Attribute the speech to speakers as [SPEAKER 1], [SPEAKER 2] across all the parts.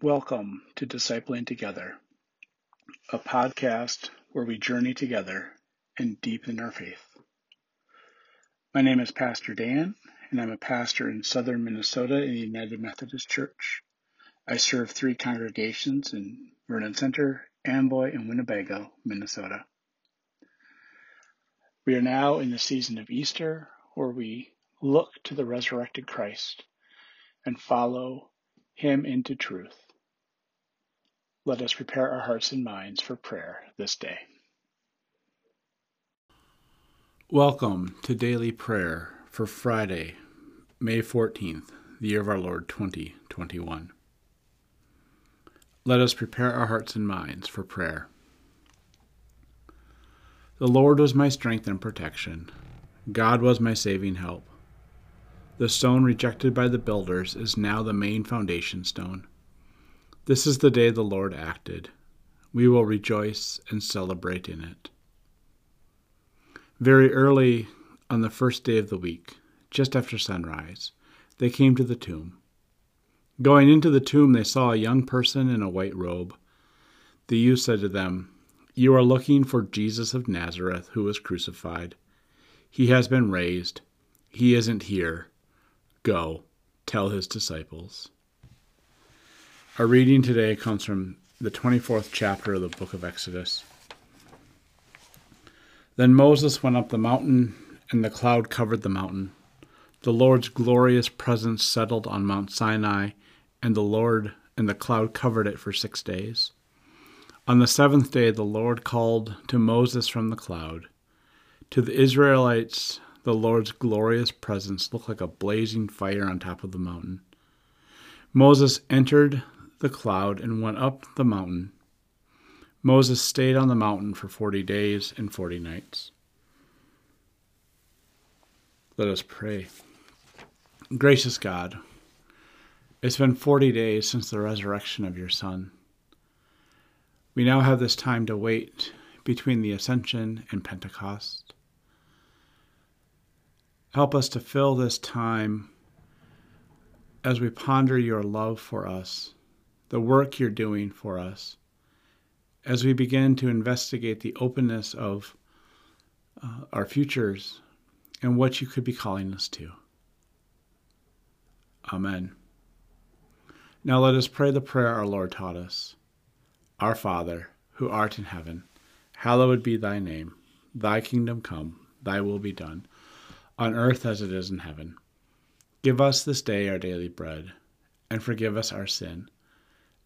[SPEAKER 1] Welcome to Discipling Together, a podcast where we journey together and deepen our faith. My name is Pastor Dan, and I'm a pastor in southern Minnesota in the United Methodist Church. I serve three congregations in Vernon Center, Amboy, and Winnebago, Minnesota. We are now in the season of Easter, where we look to the resurrected Christ and follow him into truth. Let us prepare our hearts and minds for prayer this day. Welcome to daily prayer for Friday, May 14th, the year of our Lord 2021. Let us prepare our hearts and minds for prayer. The Lord was my strength and protection. God was my saving help. The stone rejected by the builders is now the main foundation stone. This is the day the Lord acted. We will rejoice and celebrate in it. Very early on the first day of the week, just after sunrise, they came to the tomb. Going into the tomb, they saw a young person in a white robe. The youth said to them, You are looking for Jesus of Nazareth, who was crucified. He has been raised. He isn't here. Go, tell his disciples. Our reading today comes from the 24th chapter of the book of Exodus. Then Moses went up the mountain, and the cloud covered the mountain. The Lord's glorious presence settled on Mount Sinai, and the Lord and the cloud covered it for six days. On the seventh day, the Lord called to Moses from the cloud. To the Israelites, the Lord's glorious presence looked like a blazing fire on top of the mountain. Moses entered the cloud and went up the mountain. Moses stayed on the mountain for forty days and forty nights. Let us pray. Gracious God, it's been 40 days since the resurrection of your Son. We now have this time to wait between the Ascension and Pentecost. Help us to fill this time as we ponder your love for us, the work you're doing for us, as we begin to investigate the openness of uh, our futures and what you could be calling us to. Amen. Now let us pray the prayer our Lord taught us Our Father, who art in heaven, hallowed be thy name. Thy kingdom come, thy will be done, on earth as it is in heaven. Give us this day our daily bread, and forgive us our sin,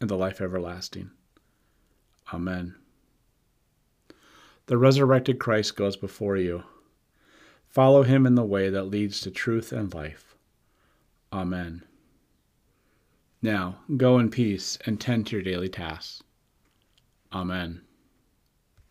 [SPEAKER 1] and the life everlasting. Amen. The resurrected Christ goes before you. Follow him in the way that leads to truth and life. Amen. Now, go in peace and tend to your daily tasks. Amen.